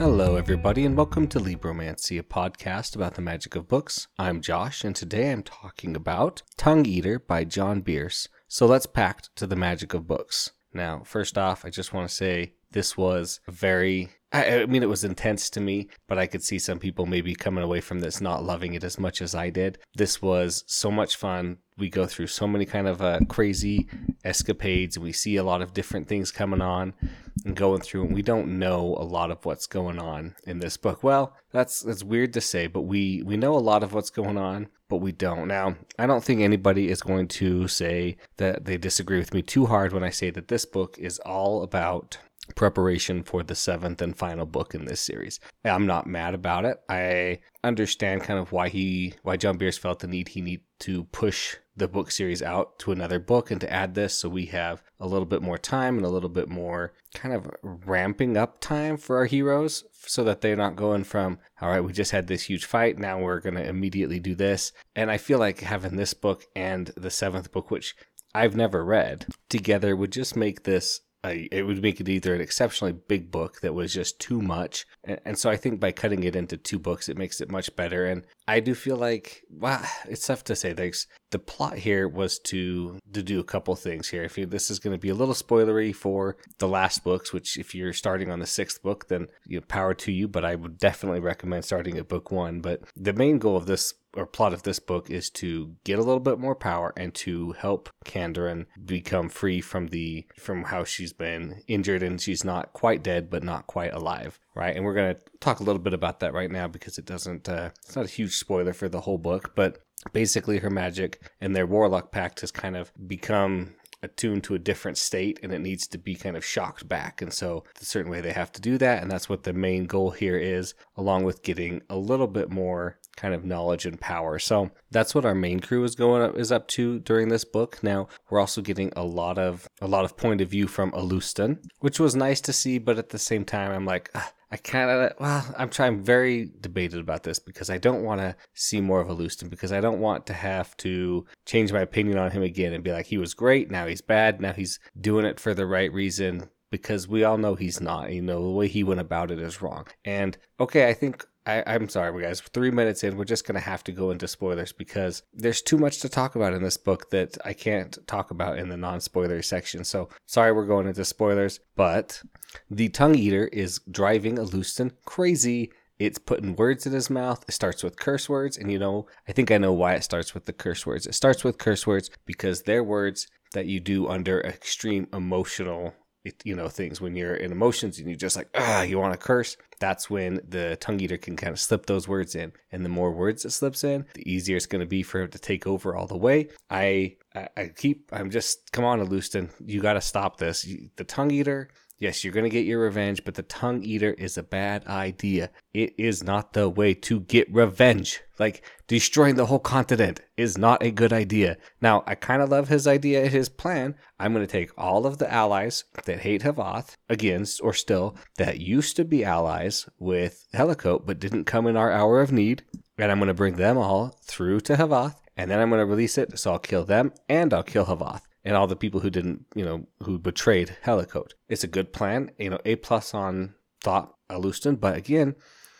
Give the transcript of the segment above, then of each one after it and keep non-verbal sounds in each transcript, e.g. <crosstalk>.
Hello, everybody, and welcome to Libromancy, a podcast about the magic of books. I'm Josh, and today I'm talking about Tongue Eater by John Bierce. So let's pack to the magic of books. Now, first off, I just want to say this was very I, I mean, it was intense to me, but I could see some people maybe coming away from this not loving it as much as I did. This was so much fun. We go through so many kind of uh, crazy escapades, and we see a lot of different things coming on and going through, and we don't know a lot of what's going on in this book. Well, that's that's weird to say, but we we know a lot of what's going on, but we don't. Now, I don't think anybody is going to say that they disagree with me too hard when I say that this book is all about preparation for the seventh and final book in this series. I'm not mad about it. I understand kind of why he why John Bierce felt the need he need to push the book series out to another book and to add this so we have a little bit more time and a little bit more kind of ramping up time for our heroes so that they're not going from all right we just had this huge fight now we're going to immediately do this and i feel like having this book and the seventh book which I've never read together would just make this it would make it either an exceptionally big book that was just too much. And, and, so I think by cutting it into two books, it makes it much better. And I do feel like, well, it's tough to say. There's, the plot here was to to do a couple things here. If you, this is going to be a little spoilery for the last books, which if you're starting on the sixth book, then you know, power to you. But I would definitely recommend starting at book one. But the main goal of this or plot of this book is to get a little bit more power and to help Kanderon become free from the from how she's been injured and she's not quite dead but not quite alive, right? And we're going to talk a little bit about that right now because it doesn't uh, it's not a huge spoiler for the whole book, but basically her magic and their warlock pact has kind of become attuned to a different state and it needs to be kind of shocked back. And so, a certain way they have to do that. And that's what the main goal here is, along with getting a little bit more kind of knowledge and power. So that's what our main crew is going up, is up to during this book. Now we're also getting a lot of a lot of point of view from Alustin, which was nice to see, but at the same time I'm like, ah, I kind of, well, I'm trying very debated about this because I don't want to see more of a Alustin because I don't want to have to change my opinion on him again and be like, he was great, now he's bad, now he's doing it for the right reason because we all know he's not. You know, the way he went about it is wrong. And okay, I think I, am sorry, guys. Three minutes in, we're just going to have to go into spoilers because there's too much to talk about in this book that I can't talk about in the non spoiler section. So, sorry, we're going into spoilers, but the tongue eater is driving Alustin crazy. It's putting words in his mouth. It starts with curse words. And you know, I think I know why it starts with the curse words. It starts with curse words because they're words that you do under extreme emotional you know things when you're in emotions and you're just like ah you want to curse? That's when the tongue eater can kind of slip those words in. And the more words it slips in the easier it's going to be for him to take over all the way. I i, I keep i'm just come on Alustin you got to stop this. The tongue eater Yes, you're going to get your revenge, but the tongue eater is a bad idea. It is not the way to get revenge. Like, destroying the whole continent is not a good idea. Now, I kind of love his idea, his plan. I'm going to take all of the allies that hate Havath against, or still, that used to be allies with Helicote but didn't come in our hour of need, and I'm going to bring them all through to Havath, and then I'm going to release it, so I'll kill them and I'll kill Havath and all the people who didn't, you know, who betrayed Helicote. It's a good plan, you know, A plus on thought Alustin, but again,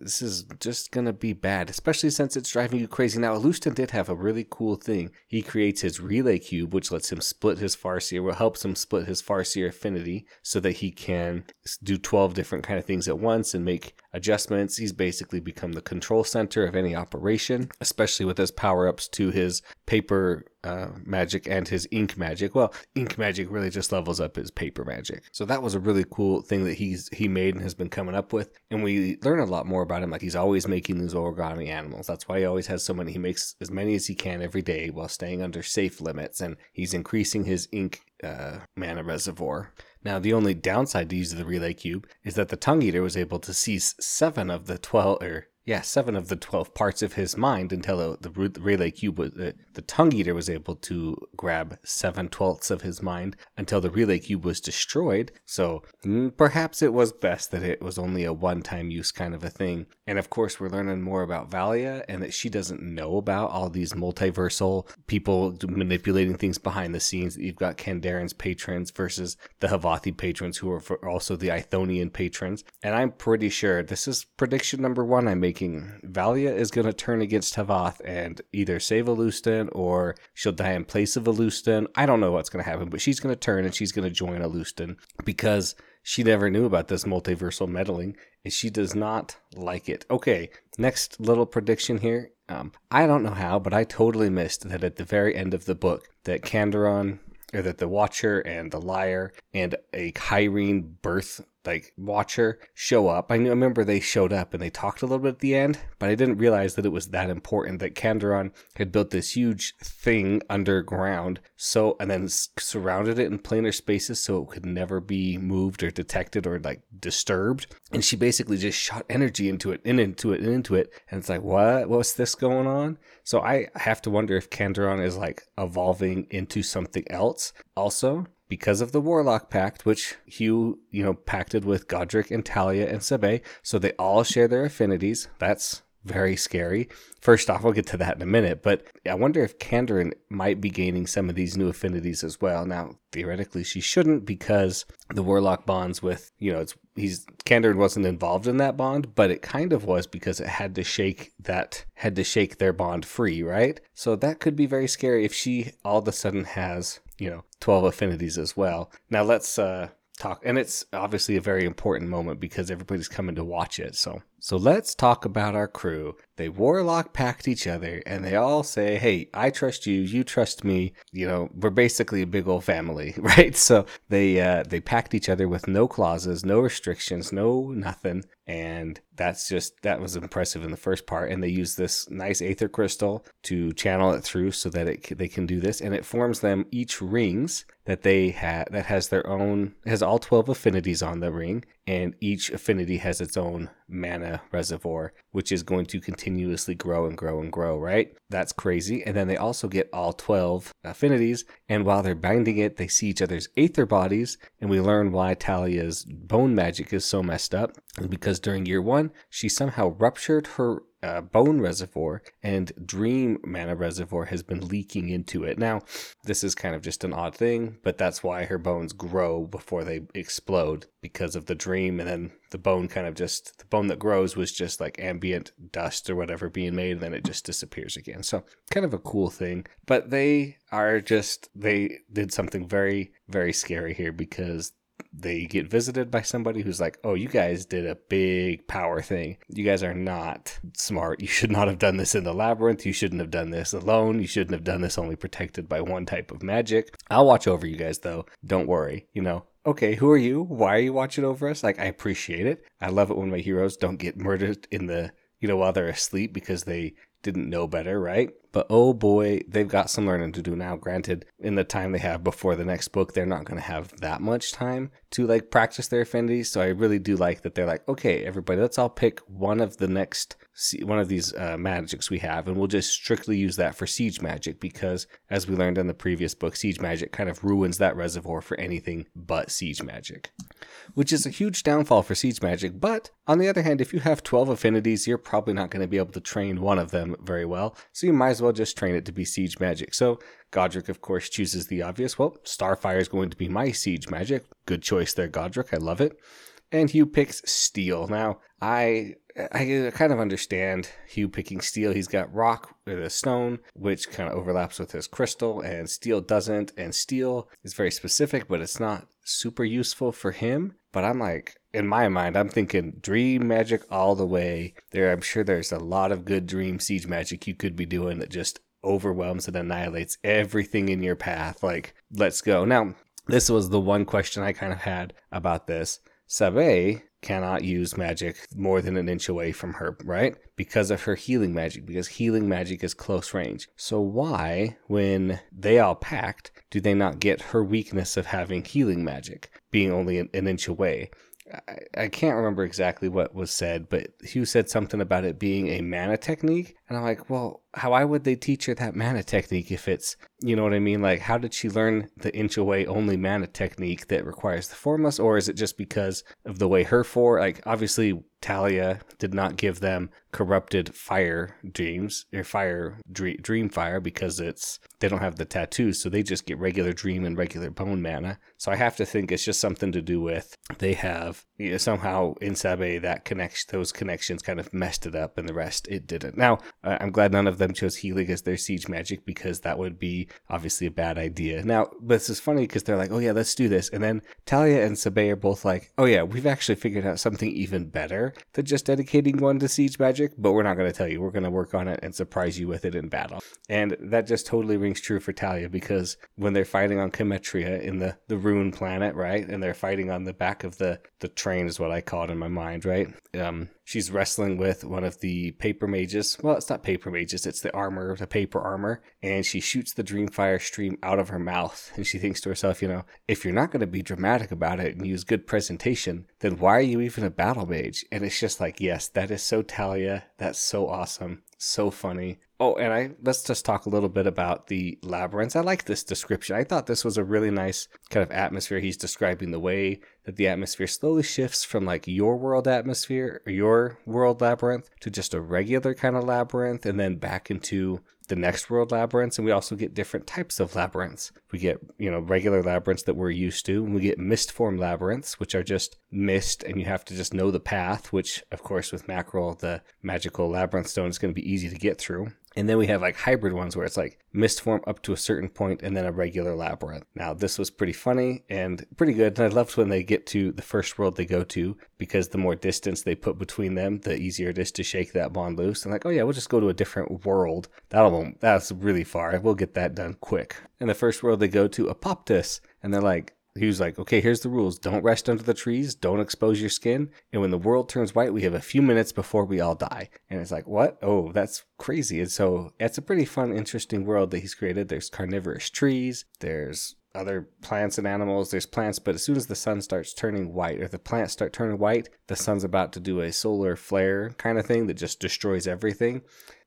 this is just gonna be bad, especially since it's driving you crazy. Now, Alustin did have a really cool thing. He creates his relay cube, which lets him split his Farseer, what helps him split his Farseer affinity so that he can do 12 different kind of things at once and make adjustments. He's basically become the control center of any operation, especially with his power ups to his paper uh, magic and his ink magic. Well, ink magic really just levels up his paper magic. So that was a really cool thing that he's he made and has been coming up with. And we learn a lot more about him. Like he's always making these origami animals. That's why he always has so many. He makes as many as he can every day while staying under safe limits. And he's increasing his ink uh, mana reservoir. Now, the only downside to using the relay cube is that the tongue eater was able to seize seven of the 12 or yeah, seven of the 12 parts of his mind until the, the relay cube was, uh, the tongue eater was able to grab seven twelfths of his mind until the relay cube was destroyed. So mm, perhaps it was best that it was only a one time use kind of a thing. And of course, we're learning more about Valia and that she doesn't know about all these multiversal people manipulating things behind the scenes. You've got Kanderon's patrons versus the Havathi patrons, who are also the Ithonian patrons. And I'm pretty sure this is prediction number one I'm making. Valia is going to turn against Havath and either save Alustin or she'll die in place of Alustin. I don't know what's going to happen, but she's going to turn and she's going to join Alustin because she never knew about this multiversal meddling and she does not like it. Okay, next little prediction here. Um, I don't know how, but I totally missed that at the very end of the book that Kanderon or that the Watcher and the Liar and a Kyrene birth like watcher show up. I remember they showed up and they talked a little bit at the end, but I didn't realize that it was that important that Kanderon had built this huge thing underground, so and then surrounded it in planar spaces so it could never be moved or detected or like disturbed. And she basically just shot energy into it, and into it, and into it, and it's like, what? What's this going on? So I have to wonder if Kanderon is like evolving into something else. Also, because of the Warlock Pact, which Hugh, you know, pacted with Godric and Talia and Sabae, so they all share their affinities. That's very scary. First off, we'll get to that in a minute, but I wonder if Kanderon might be gaining some of these new affinities as well. Now, theoretically, she shouldn't because the Warlock bonds with, you know, it's he's Kanderon wasn't involved in that bond, but it kind of was because it had to shake that had to shake their bond free, right? So that could be very scary if she all of a sudden has you know 12 affinities as well. Now let's uh talk and it's obviously a very important moment because everybody's coming to watch it so so let's talk about our crew. They warlock packed each other and they all say hey i trust you. You trust me. You know we're basically a big old family <laughs> right? So they uh they packed each other with no clauses no restrictions no nothing. And that's just that was impressive in the first part. And they use this nice aether crystal to channel it through so that it they can do this. And it forms them each rings that they have that has their own has all 12 affinities on the ring. And each affinity has its own mana reservoir, which is going to continuously grow and grow and grow, right? That's crazy. And then they also get all 12 affinities, and while they're binding it, they see each other's aether bodies, and we learn why Talia's bone magic is so messed up. Because during year one, she somehow ruptured her uh, bone reservoir and dream mana reservoir has been leaking into it. Now, this is kind of just an odd thing, but that's why her bones grow before they explode because of the dream. And then the bone kind of just, the bone that grows was just like ambient dust or whatever being made, and then it just disappears again. So, kind of a cool thing. But they are just, they did something very, very scary here because they get visited by somebody who's like, "Oh, you guys did a big power thing. You guys are not smart. You should not have done this in the labyrinth. You shouldn't have done this alone. You shouldn't have done this only protected by one type of magic. I'll watch over you guys though. Don't worry. You know, okay, who are you? Why are you watching over us? Like, I appreciate it. I love it when my heroes don't get murdered in the, you know, while they're asleep because they didn't know better, right? But oh boy, they've got some learning to do now. Granted, in the time they have before the next book, they're not going to have that much time to like practice their affinities. So I really do like that they're like, okay, everybody, let's all pick one of the next one of these uh, magics we have, and we'll just strictly use that for siege magic because, as we learned in the previous book, siege magic kind of ruins that reservoir for anything but siege magic, which is a huge downfall for siege magic. But on the other hand, if you have 12 affinities, you're probably not going to be able to train one of them very well, so you might as well just train it to be siege magic. So Godric, of course, chooses the obvious. Well, Starfire is going to be my siege magic. Good choice there, Godric. I love it. And Hugh picks steel. Now, I I kind of understand Hugh picking steel. He's got rock with a stone, which kind of overlaps with his crystal, and steel doesn't. And steel is very specific, but it's not super useful for him. But I'm like, in my mind, I'm thinking dream magic all the way. There, I'm sure there's a lot of good dream siege magic you could be doing that just overwhelms and annihilates everything in your path. Like, let's go. Now, this was the one question I kind of had about this. Sabae cannot use magic more than an inch away from her, right? Because of her healing magic, because healing magic is close range. So, why, when they all packed, do they not get her weakness of having healing magic being only an, an inch away? I, I can't remember exactly what was said, but Hugh said something about it being a mana technique. And I'm like, well, how would they teach her that mana technique if it's you know what I mean? Like how did she learn the inch away only mana technique that requires the formless, or is it just because of the way her four like obviously Talia did not give them corrupted fire dreams or fire dream, dream fire because it's they don't have the tattoos, so they just get regular dream and regular bone mana. So I have to think it's just something to do with they have you know, somehow in Sabae that connection those connections kind of messed it up, and the rest it didn't. Now uh, I'm glad none of them chose healing as their siege magic because that would be obviously a bad idea. Now, but this is funny because they're like, oh yeah, let's do this, and then Talia and Sabae are both like, oh yeah, we've actually figured out something even better than just dedicating one to siege magic, but we're not going to tell you. We're going to work on it and surprise you with it in battle. And that just totally rings true for Talia because when they're fighting on Kemetria in the, the Rune planet, right? And they're fighting on the back of the, the train, is what I call it in my mind, right? Um, she's wrestling with one of the paper mages. Well, it's not paper mages, it's the armor, the paper armor. And she shoots the Dreamfire stream out of her mouth. And she thinks to herself, you know, if you're not going to be dramatic about it and use good presentation, then why are you even a battle mage? And it's just like, yes, that is so Talia. That's so awesome. So funny. Oh, and I let's just talk a little bit about the labyrinths. I like this description. I thought this was a really nice kind of atmosphere. He's describing the way that the atmosphere slowly shifts from like your world atmosphere, or your world labyrinth, to just a regular kind of labyrinth, and then back into the next world labyrinths and we also get different types of labyrinths we get you know regular labyrinths that we're used to and we get mist form labyrinths which are just mist and you have to just know the path which of course with mackerel the magical labyrinth stone is going to be easy to get through and then we have like hybrid ones where it's like mist form up to a certain point and then a regular labyrinth. Now, this was pretty funny and pretty good. And I loved when they get to the first world they go to because the more distance they put between them, the easier it is to shake that bond loose. And like, oh yeah, we'll just go to a different world. That'll, that's really far. We'll get that done quick. In the first world they go to, Apoptis. And they're like, he was like, okay, here's the rules. Don't rest under the trees. Don't expose your skin. And when the world turns white, we have a few minutes before we all die. And it's like, what? Oh, that's crazy. And so it's a pretty fun, interesting world that he's created. There's carnivorous trees. There's other plants and animals. There's plants, but as soon as the sun starts turning white, or the plants start turning white, the sun's about to do a solar flare kind of thing that just destroys everything.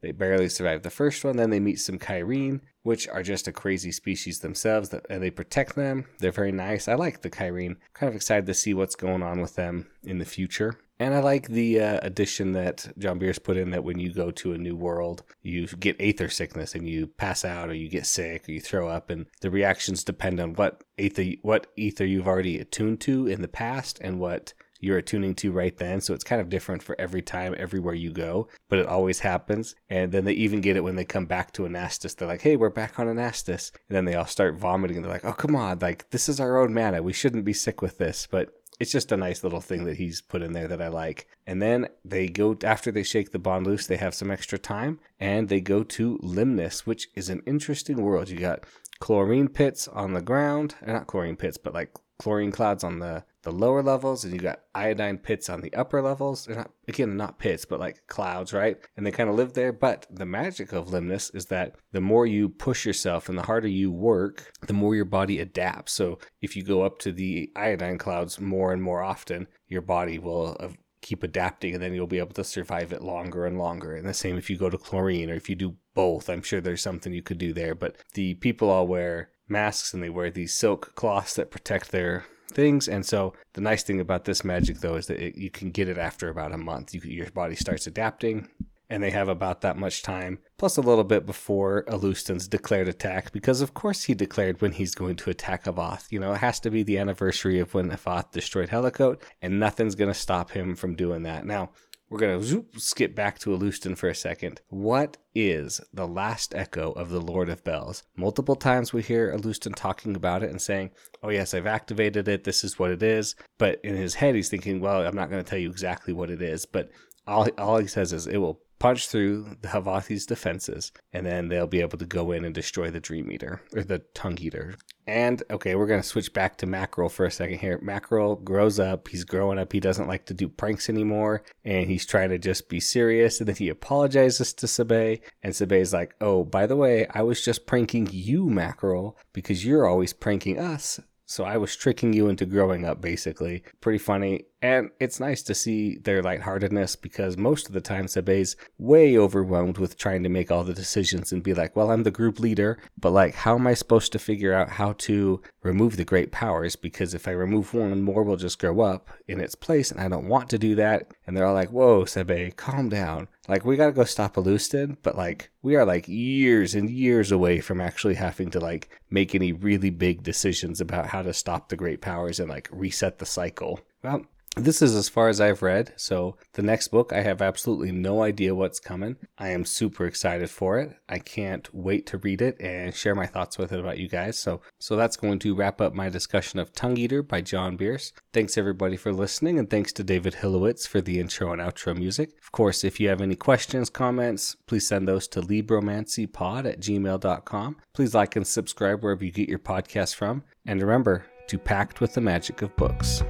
They barely survive the first one, then they meet some Kyrene, which are just a crazy species themselves, and they protect them. They're very nice. I like the Kyrene. Kind of excited to see what's going on with them in the future. And I like the uh, addition that John Bierce put in that when you go to a new world, you get aether sickness and you pass out or you get sick or you throw up, and the reactions depend on what aether what ether you've already attuned to in the past and what you're attuning to right then. So it's kind of different for every time, everywhere you go, but it always happens. And then they even get it when they come back to Anastus. They're like, hey, we're back on Anastus. And then they all start vomiting. They're like, oh, come on. Like, this is our own mana. We shouldn't be sick with this. But it's just a nice little thing that he's put in there that I like. And then they go after they shake the bond loose, they have some extra time and they go to Limnus, which is an interesting world. You got chlorine pits on the ground, uh, not chlorine pits, but like chlorine clouds on the the lower levels and you got iodine pits on the upper levels. They're not again not pits but like clouds right? And they kind of live there but the magic of limnus is that the more you push yourself and the harder you work the more your body adapts. So if you go up to the iodine clouds more and more often your body will uh, keep adapting and then you'll be able to survive it longer and longer. And the same if you go to chlorine or if you do both i'm sure there's something you could do there. But the people all wear masks and they wear these silk cloths that protect their things. And so the nice thing about this magic, though, is that it, you can get it after about a month. You, your body starts adapting, and they have about that much time, plus a little bit before Alustin's declared attack, because of course he declared when he's going to attack Avoth. You know, it has to be the anniversary of when Avoth destroyed Helicote, and nothing's going to stop him from doing that. Now, we're going to skip back to Alustin for a second. What is the last echo of the Lord of Bells? Multiple times we hear Alustin talking about it and saying, Oh, yes, I've activated it. This is what it is. But in his head, he's thinking, Well, I'm not going to tell you exactly what it is. But all, all he says is, It will punch through the Havathi's defenses, and then they'll be able to go in and destroy the Dream Eater, or the Tongue Eater. And okay, we're to switch back to Mackerel for a second here. Mackerel grows up. He's growing up. He doesn't like to do pranks anymore. And he's trying to just be serious. And then he apologizes to Sabae. And Sabae's like, oh, by the way, I was just pranking you, Mackerel, because you're always pranking us. So I was tricking you into growing up, basically. Pretty funny. And it's nice to see their lightheartedness because most of the time Sabae's way overwhelmed with trying to make all the decisions and be like, well, I'm the group leader, but like, how am I supposed to figure out how to remove the great powers? Because if I remove one, more will just grow up in its place, and I don't want to do that. And they're all like, whoa, Sabé, calm down. Like, we gotta go stop Alustin, but like, we are like years and years away from actually having to like make any really big decisions about how to stop the great powers and like reset the cycle. Well, this is as far as I've read, so the next book I have absolutely no idea what's coming. I am super excited for it. I can't wait to read it and share my thoughts with it about you guys. So so that's going to wrap up my discussion of Tongue Eater by John Bierce. Thanks everybody for listening and thanks to David Hilowitz for the intro and outro music. Of course, if you have any questions, comments, please send those to libromancypod at gmail.com. Please like and subscribe wherever you get your podcast from. And remember, to pact with the magic of books.